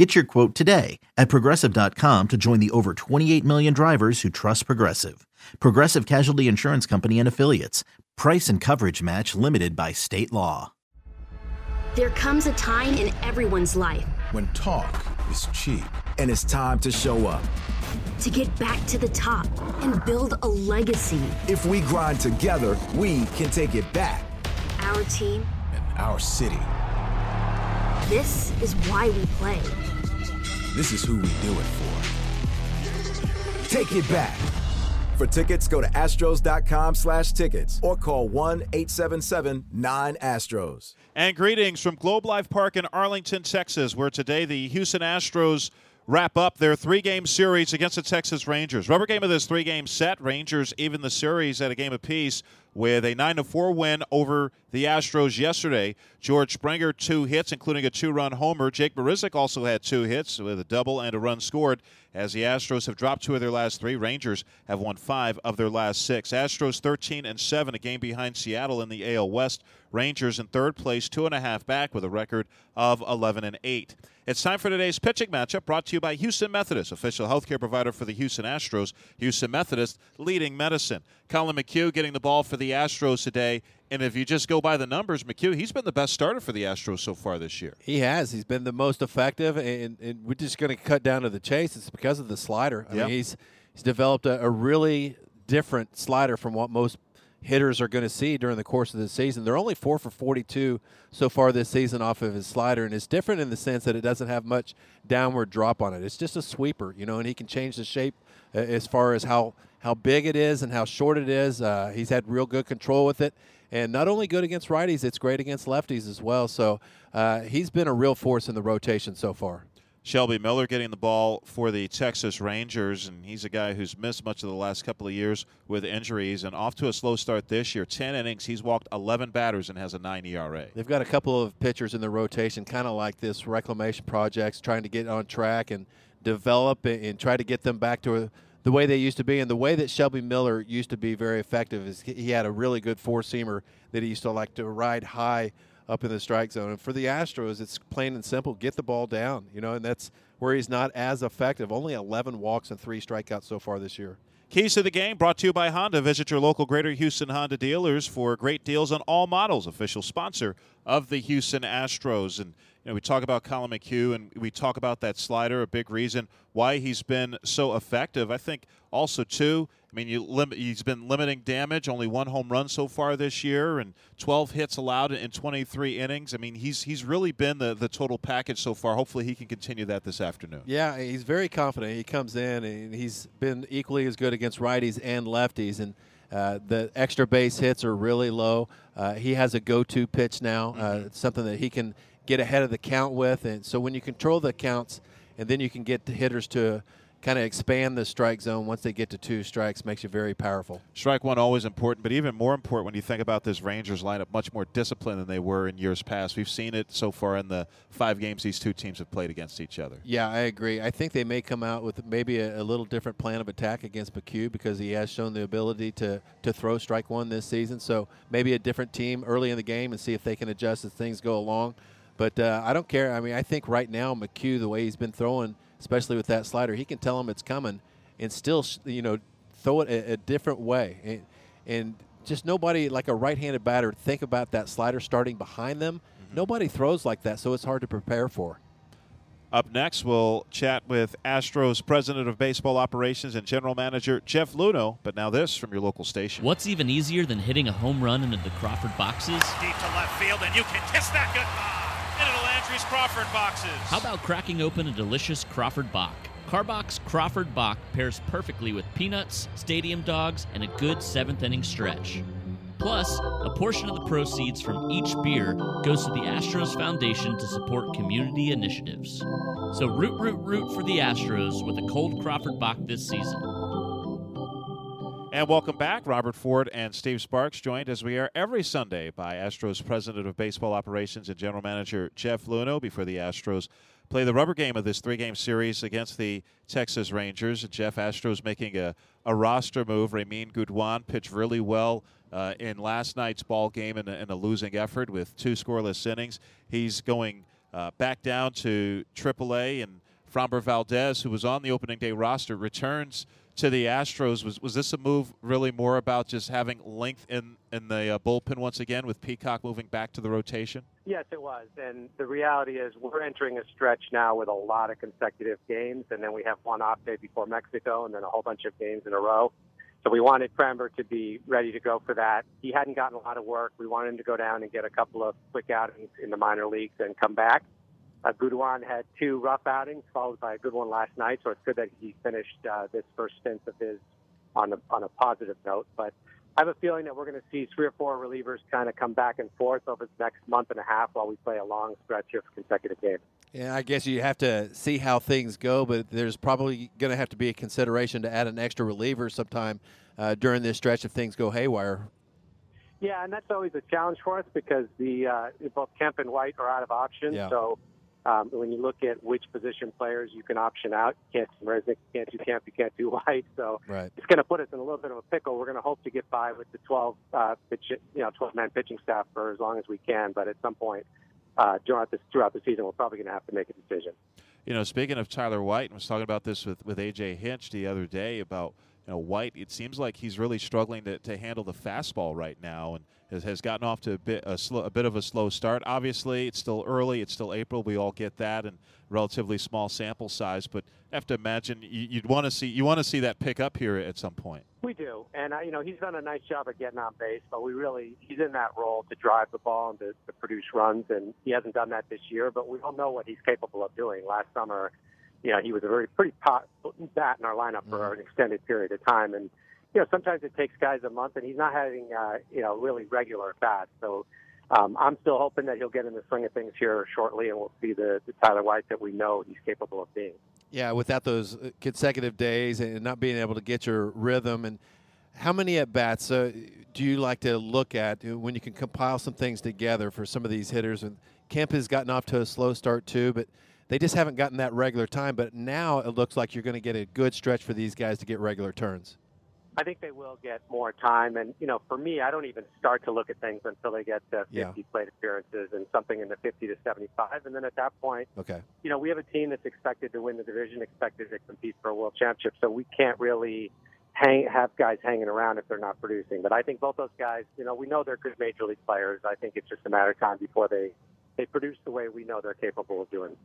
Get your quote today at progressive.com to join the over 28 million drivers who trust Progressive. Progressive Casualty Insurance Company and Affiliates. Price and coverage match limited by state law. There comes a time in everyone's life when talk is cheap. And it's time to show up. To get back to the top and build a legacy. If we grind together, we can take it back. Our team and our city. This is why we play. This is who we do it for. Take it back. For tickets, go to astros.com slash tickets or call 1-877-9-ASTROS. And greetings from Globe Life Park in Arlington, Texas, where today the Houston Astros wrap up their three-game series against the Texas Rangers. Rubber game of this three-game set. Rangers even the series at a game apiece with a 9 4 win over the Astros yesterday. George Springer, two hits, including a two run homer. Jake Marisnick also had two hits with a double and a run scored. As the Astros have dropped two of their last three, Rangers have won five of their last six. Astros 13 and 7, a game behind Seattle in the AL West. Rangers in third place, two and a half back with a record of 11 and 8. It's time for today's pitching matchup brought to you by Houston Methodist, official healthcare provider for the Houston Astros. Houston Methodist leading medicine. Collin McHugh getting the ball for the Astros today. And if you just go by the numbers, McHugh, he's been the best starter for the Astros so far this year. He has. He's been the most effective, and, and we're just going to cut down to the chase. It's because of the slider. I yep. mean, he's he's developed a, a really different slider from what most hitters are going to see during the course of the season. They're only four for 42 so far this season off of his slider, and it's different in the sense that it doesn't have much downward drop on it. It's just a sweeper, you know, and he can change the shape uh, as far as how how big it is and how short it is. Uh, he's had real good control with it, and not only good against righties, it's great against lefties as well. So uh, he's been a real force in the rotation so far. Shelby Miller getting the ball for the Texas Rangers, and he's a guy who's missed much of the last couple of years with injuries and off to a slow start this year. 10 innings, he's walked 11 batters and has a 9 ERA. They've got a couple of pitchers in the rotation, kind of like this reclamation projects, trying to get on track and develop and try to get them back to the way they used to be. And the way that Shelby Miller used to be very effective is he had a really good four seamer that he used to like to ride high up in the strike zone. And for the Astros, it's plain and simple: get the ball down. You know, and that's where he's not as effective. Only 11 walks and three strikeouts so far this year. Keys to the game brought to you by Honda. Visit your local Greater Houston Honda dealers for great deals on all models. Official sponsor of the Houston Astros. And you know, we talk about Collin McHugh and we talk about that slider, a big reason why he's been so effective. I think also too I mean, you lim- he's been limiting damage, only one home run so far this year, and 12 hits allowed in 23 innings. I mean, he's he's really been the, the total package so far. Hopefully, he can continue that this afternoon. Yeah, he's very confident. He comes in and he's been equally as good against righties and lefties, and uh, the extra base hits are really low. Uh, he has a go-to pitch now, uh, mm-hmm. something that he can get ahead of the count with, and so when you control the counts, and then you can get the hitters to kind of expand the strike zone once they get to two strikes makes you very powerful. Strike one always important, but even more important when you think about this Rangers lineup, much more disciplined than they were in years past. We've seen it so far in the five games these two teams have played against each other. Yeah, I agree. I think they may come out with maybe a, a little different plan of attack against McHugh because he has shown the ability to to throw strike one this season. So maybe a different team early in the game and see if they can adjust as things go along. But uh, I don't care. I mean, I think right now McHugh, the way he's been throwing – especially with that slider. He can tell them it's coming and still, you know, throw it a, a different way. And, and, just nobody like a right-handed batter think about that slider starting behind them. Mm-hmm. Nobody throws like that, so it's hard to prepare for. Up next, we'll chat with Astros President of Baseball Operations and General Manager Jeff Luhnow. But now this from your local station. What's even easier than hitting a home run into the Crawford boxes? Deep to left field, and you can kiss that goodbye. Crawford boxes. How about cracking open a delicious Crawford Bock? Karbach Crawford Bock pairs perfectly with peanuts, stadium dogs, and a good seventh inning stretch. Plus, a portion of the proceeds from each beer goes to the Astros Foundation to support community initiatives. So root, root, root for the Astros with a cold Crawford Bock this season. And welcome back. Robert Ford and Steve Sparks joined as we are every Sunday by Astros President of Baseball Operations and General Manager Jeff Luhnow before the Astros play the rubber game of this three game series against the Texas Rangers. Jeff Astros making a, a roster move. Reymin Guduan pitched really well uh, in last night's ball game in a, in a, losing effort with two scoreless innings. He's going uh, back down to AAA, and Framber Valdez, who was on the opening day roster, returns to the Astros. Was was this a move really more about just having length in in the uh, bullpen once again with Peacock moving back to the rotation? Yes, it was. And the reality is we're entering a stretch now with a lot of consecutive games, and then we have one off day before Mexico, and then a whole bunch of games in a row. So we wanted Framber to be ready to go for that. He hadn't gotten a lot of work. We wanted him to go down and get a couple of quick outings in the minor leagues and come back. Uh, Guduan had two rough outings, followed by a good one last night. So it's good that he finished uh, this first stint of his on a on a positive note. But I have a feeling that we're going to see three or four relievers kind of come back and forth over the next month and a half while we play a long stretch of consecutive games. Yeah, I guess you have to see how things go, but there's probably going to have to be a consideration to add an extra reliever sometime uh, during this stretch if things go haywire. Yeah, and that's always a challenge for us because the uh, both Kemp and White are out of options. Yeah. So um, when you look at which position players you can option out, you can't do Marisnick, you can't do Kemp, you can't do White. So right. it's going to put us in a little bit of a pickle. We're going to hope to get by with the 12 uh, pitch, you know, 12 man pitching staff for as long as we can. But at some point uh, throughout this throughout the season, we're probably going to have to make a decision. You know, speaking of Tyler White, I was talking about this with with AJ Hinch the other day about you know White. It seems like he's really struggling to, to handle the fastball right now, and has, has gotten off to a bit a, slow, a bit of a slow start. Obviously, it's still early. It's still April. We all get that, and relatively small sample size. But I have to imagine you, would want to see you want to see that pick up here at some point. We do, and uh, you know he's done a nice job of getting on base, but we really he's in that role to drive the ball and to, to produce runs, and he hasn't done that this year. But we all know what he's capable of doing. Last summer, you know, he was a very pretty pot bat in our lineup for an extended period of time, and you know, sometimes it takes guys a month, and he's not having, uh, you know, really regular bats. So um, I'm still hoping that he'll get in the swing of things here shortly, and we'll see the, the Tyler White that we know he's capable of being. Yeah, without those uh, consecutive days and not being able to get your rhythm, and how many at bats uh, do you like to look at when you can compile some things together for some of these hitters? And Kemp has gotten off to a slow start too, but they just haven't gotten that regular time. But now it looks like you're going to get a good stretch for these guys to get regular turns. I think they will get more time. And, you know, for me, I don't even start to look at things until they get to 50 Yeah. plate appearances and something in the 50 to 75. And then at that point, Okay. you know, we have a team that's expected to win the division, expected to compete for a world championship. So we can't really hang, have guys hanging around if they're not producing. But I think both those guys, you know, we know they're good major league players. I think it's just a matter of time before they, they produce the way we know they're capable of doing.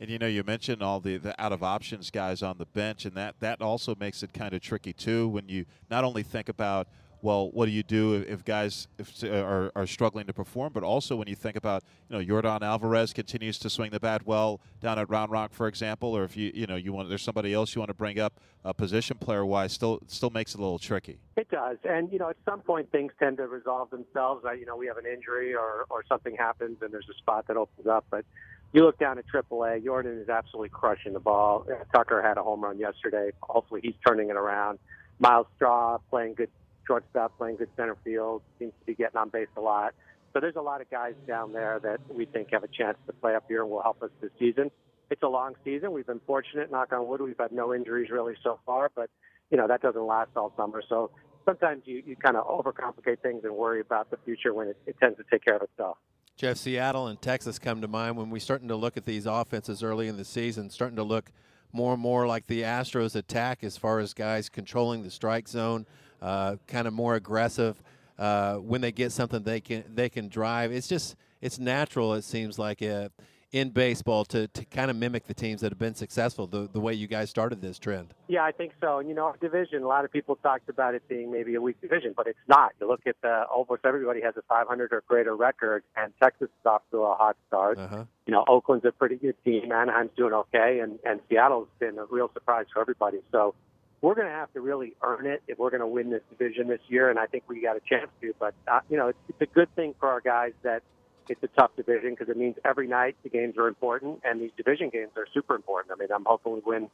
And you know, you mentioned all the, the out of options guys on the bench, and that that also makes it kind of tricky too. When you not only think about well, what do you do if guys if, are, are struggling to perform, but also when you think about you know Yordan Alvarez continues to swing the bat well down at Round Rock, for example, or if you you know you want there's somebody else you want to bring up uh, position player wise, still still makes it a little tricky. It does, and you know, at some point things tend to resolve themselves. Uh, you know, we have an injury or or something happens, and there's a spot that opens up. But you look down at AAA, Jordan is absolutely crushing the ball. Uh, Tucker had a home run yesterday. Hopefully, he's turning it around. Myles Straw playing good shortstop, playing good center field, seems to be getting on base a lot. So there's a lot of guys down there that we think have a chance to play up here and will help us this season. It's a long season. We've been fortunate, knock on wood. We've had no injuries really so far, but you know that doesn't last all summer. So sometimes you, you kind of overcomplicate things and worry about the future when it, it tends to take care of itself. Jeff, Seattle and Texas come to mind when we're starting to look at these offenses early in the season, starting to look more and more like the Astros attack as far as guys controlling the strike zone, uh, kind of more aggressive. Uh, when they get something they can they can drive. It's just it's natural. It seems like uh, in baseball to, to kind of mimic the teams that have been successful. The the way you guys started this trend. Yeah, I think so. And you know, our division. A lot of people talked about it being maybe a weak division, but it's not. You look at the almost everybody has a 500 or greater record, and Texas is off to a hot start. Uh-huh. You know, Oakland's a pretty good team. Anaheim's doing okay, and and Seattle's been a real surprise for everybody. So we're going to have to really earn it if we're going to win this division this year, and I think we got a chance to. But uh, you know, it's, it's a good thing for our guys that it's a tough division because it means every night the games are important, and these division games are super important. I mean, I'm hoping we win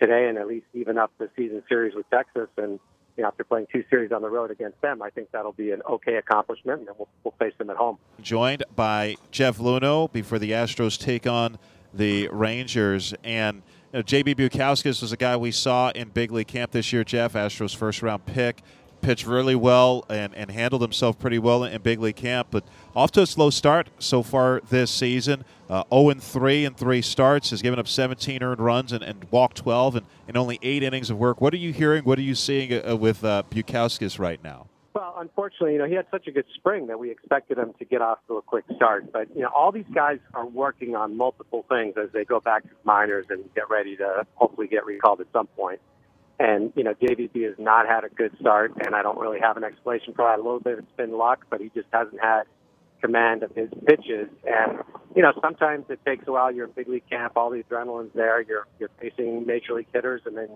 today and at least even up the season series with Texas, and you know, after playing two series on the road against them, I think that'll be an okay accomplishment, and then we'll, we'll face them at home. Joined by Jeff Luhnow before the Astros take on the Rangers. And you know, JB Bukauskas was a guy we saw in big league camp this year, Jeff, Astros first round pick. Pitched really well and, and handled himself pretty well in, in big league camp, but off to a slow start so far this season. Uh, 0 3 in three starts, has given up 17 earned runs and, and walked 12 and, and only eight innings of work. What are you hearing? What are you seeing uh, with uh, Bukauskas right now? Well, unfortunately, you know, he had such a good spring that we expected him to get off to a quick start. But, you know, all these guys are working on multiple things as they go back to minors and get ready to hopefully get recalled at some point. And, you know, JVP has not had a good start, and I don't really have an explanation for that. A little bit it's been luck, but he just hasn't had command of his pitches. And, you know, sometimes it takes a while. You're in big league camp, all the adrenaline's there. You're, you're facing major league hitters, and then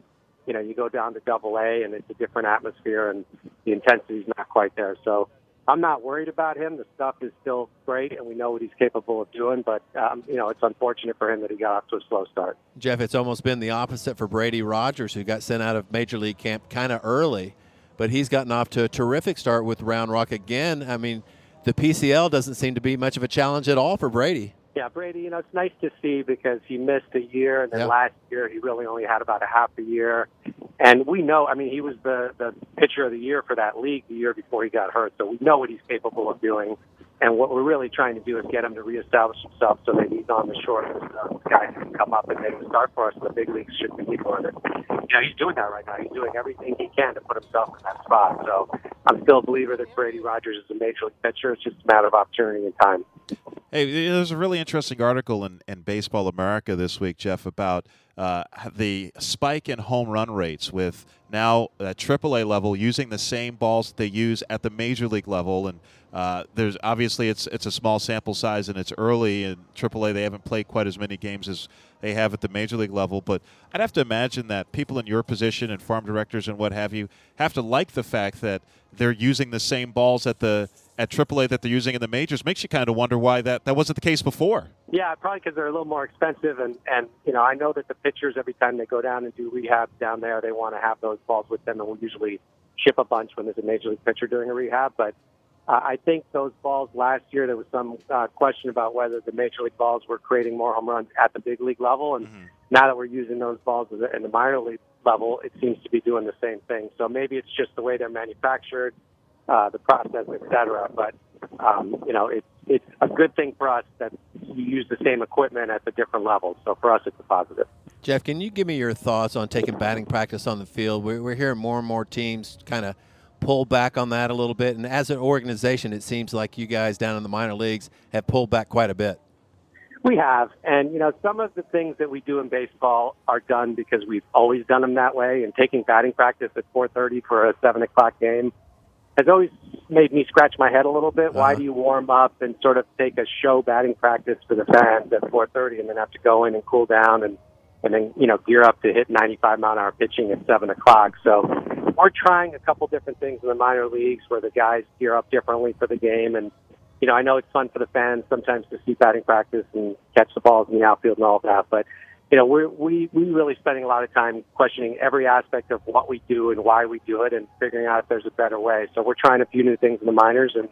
you know, you go down to double A and it's a different atmosphere and the intensity's not quite there. So I'm not worried about him. The stuff is still great and we know what he's capable of doing, but, um, you know, it's unfortunate for him that he got off to a slow start. Jeff, it's almost been the opposite for Brady Rodgers, who got sent out of Major League camp kind of early, but he's gotten off to a terrific start with Round Rock again. I mean, the PCL doesn't seem to be much of a challenge at all for Brady. Yeah, Brady, you know, it's nice to see because he missed a year, and then yep. last year he really only had about a half a year. And we know, I mean, he was the the pitcher of the year for that league the year before he got hurt, so we know what he's capable of doing. And what we're really trying to do is get him to reestablish himself so that he's on the short uh, list of guys who can come up and make a start for us in the big leagues should we need one. And, you know, he's doing that right now. He's doing everything he can to put himself in that spot. So I'm still a believer that Brady Rodgers is a major league pitcher. It's just a matter of opportunity and time. Hey, there's a really interesting article in, in Baseball America this week, Jeff, about uh, the spike in home run rates with now at AAA level using the same balls that they use at the major league level. And uh, there's obviously it's it's a small sample size and it's early in AAA. They haven't played quite as many games as they have at the major league level. But I'd have to imagine that people in your position and farm directors and what have you have to like the fact that they're using the same balls at the at AAA that they're using in the majors makes you kind of wonder why that, that wasn't the case before. Yeah, probably because they're a little more expensive, and and you know I know that the pitchers every time they go down and do rehab down there, they want to have those balls with them, and we'll usually ship a bunch when there's a major league pitcher doing a rehab. But uh, I think those balls last year there was some uh, question about whether the major league balls were creating more home runs at the big league level, and mm-hmm. now that we're using those balls in the minor league level, it seems to be doing the same thing. So maybe it's just the way they're manufactured uh, the process, et cetera. But um, you know, it's it's a good thing for us that you use the same equipment at the different levels. So for us, it's a positive. Jeff, can you give me your thoughts on taking batting practice on the field? We're, we're hearing more and more teams kind of pull back on that a little bit, and as an organization, it seems like you guys down in the minor leagues have pulled back quite a bit. We have, and you know, some of the things that we do in baseball are done because we've always done them that way. And taking batting practice at 4:30 for a seven o'clock game has always made me scratch my head a little bit. Uh-huh. Why do you warm up and sort of take a show batting practice for the fans at 4:30 and then have to go in and cool down and and then you know gear up to hit 95 mile an hour pitching at seven o'clock? So we're trying a couple different things in the minor leagues where the guys gear up differently for the game and. You know, I know it's fun for the fans sometimes to see batting practice and catch the balls in the outfield and all that, but you know, we're, we we really spending a lot of time questioning every aspect of what we do and why we do it, and figuring out if there's a better way. So we're trying a few new things in the minors, and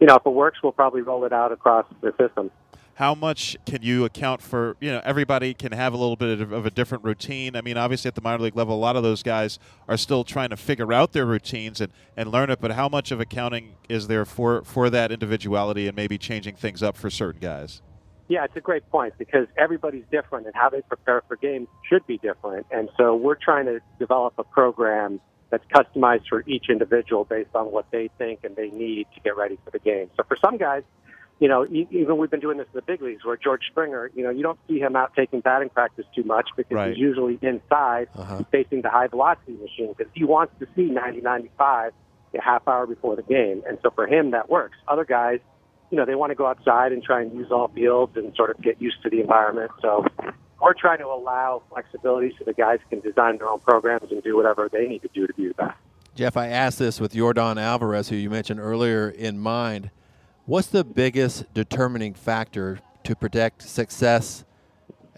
you know, if it works, we'll probably roll it out across the system. How much can you account for? You know, everybody can have a little bit of, a different routine. I mean, obviously at the minor league level, a lot of those guys are still trying to figure out their routines and, and learn it. But how much of accounting is there for for that individuality and maybe changing things up for certain guys? Yeah, it's a great point because everybody's different and how they prepare for games should be different. And so we're trying to develop a program that's customized for each individual based on what they think and they need to get ready for the game. So for some guys, you know, even we've been doing this in the big leagues where George Springer, you know, you don't see him out taking batting practice too much because right. he's usually inside uh-huh. facing the high velocity machine because he wants to see 90, 95 a half hour before the game. And so for him, that works. Other guys, you know, they want to go outside and try and use all fields and sort of get used to the environment. So we're trying to allow flexibility so the guys can design their own programs and do whatever they need to do to be the best. Jeff, I asked this with Yordan Alvarez, who you mentioned earlier, in mind. What's the biggest determining factor to predict success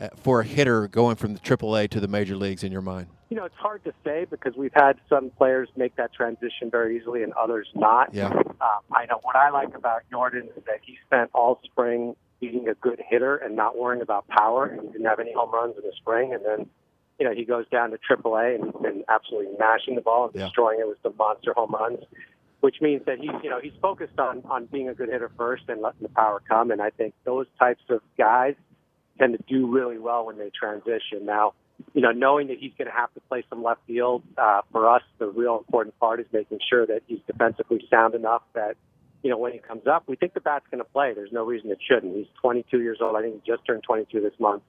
uh, for a hitter going from the AAA to the major leagues in your mind? You know, it's hard to say because we've had some players make that transition very easily and others not. Yeah. Um, I know what I like about Jordan is that he spent all spring being a good hitter and not worrying about power. He didn't have any home runs in the spring, and then you know he goes down to AAA and, and absolutely mashing the ball and Yeah. destroying it with some monster home runs. Which means that he's you know he's focused on on being a good hitter first and letting the power come. And I think those types of guys tend to do really well when they transition. Now, you know, knowing that he's going to have to play some left field uh, for us, the real important part is making sure that he's defensively sound enough that, you know, when he comes up, we think the bat's going to play. There's no reason it shouldn't. He's 22 years old. I think he just turned 22 this month,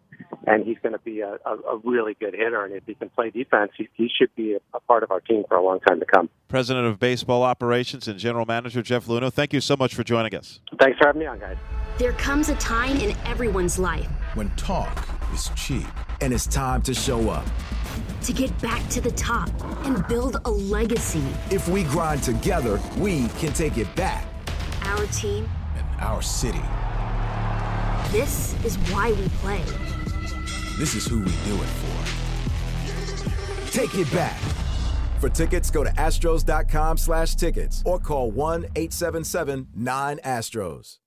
and he's going to be a, a, a really good hitter. And if he can play defense, he, he should be a, a part of our team for a long time to come. President of Baseball Operations and General Manager Jeff Luhnow, thank you so much for joining us. Thanks for having me on, guys. There comes a time in everyone's life When talk is cheap. And it's time to show up. to get back to the top and build a legacy. If we grind together, we can take it back. Our team, And our city. this is why we play. This is who we do it for. Take it back. For tickets, go to astros.com slash tickets or call 1-877-9-ASTROS.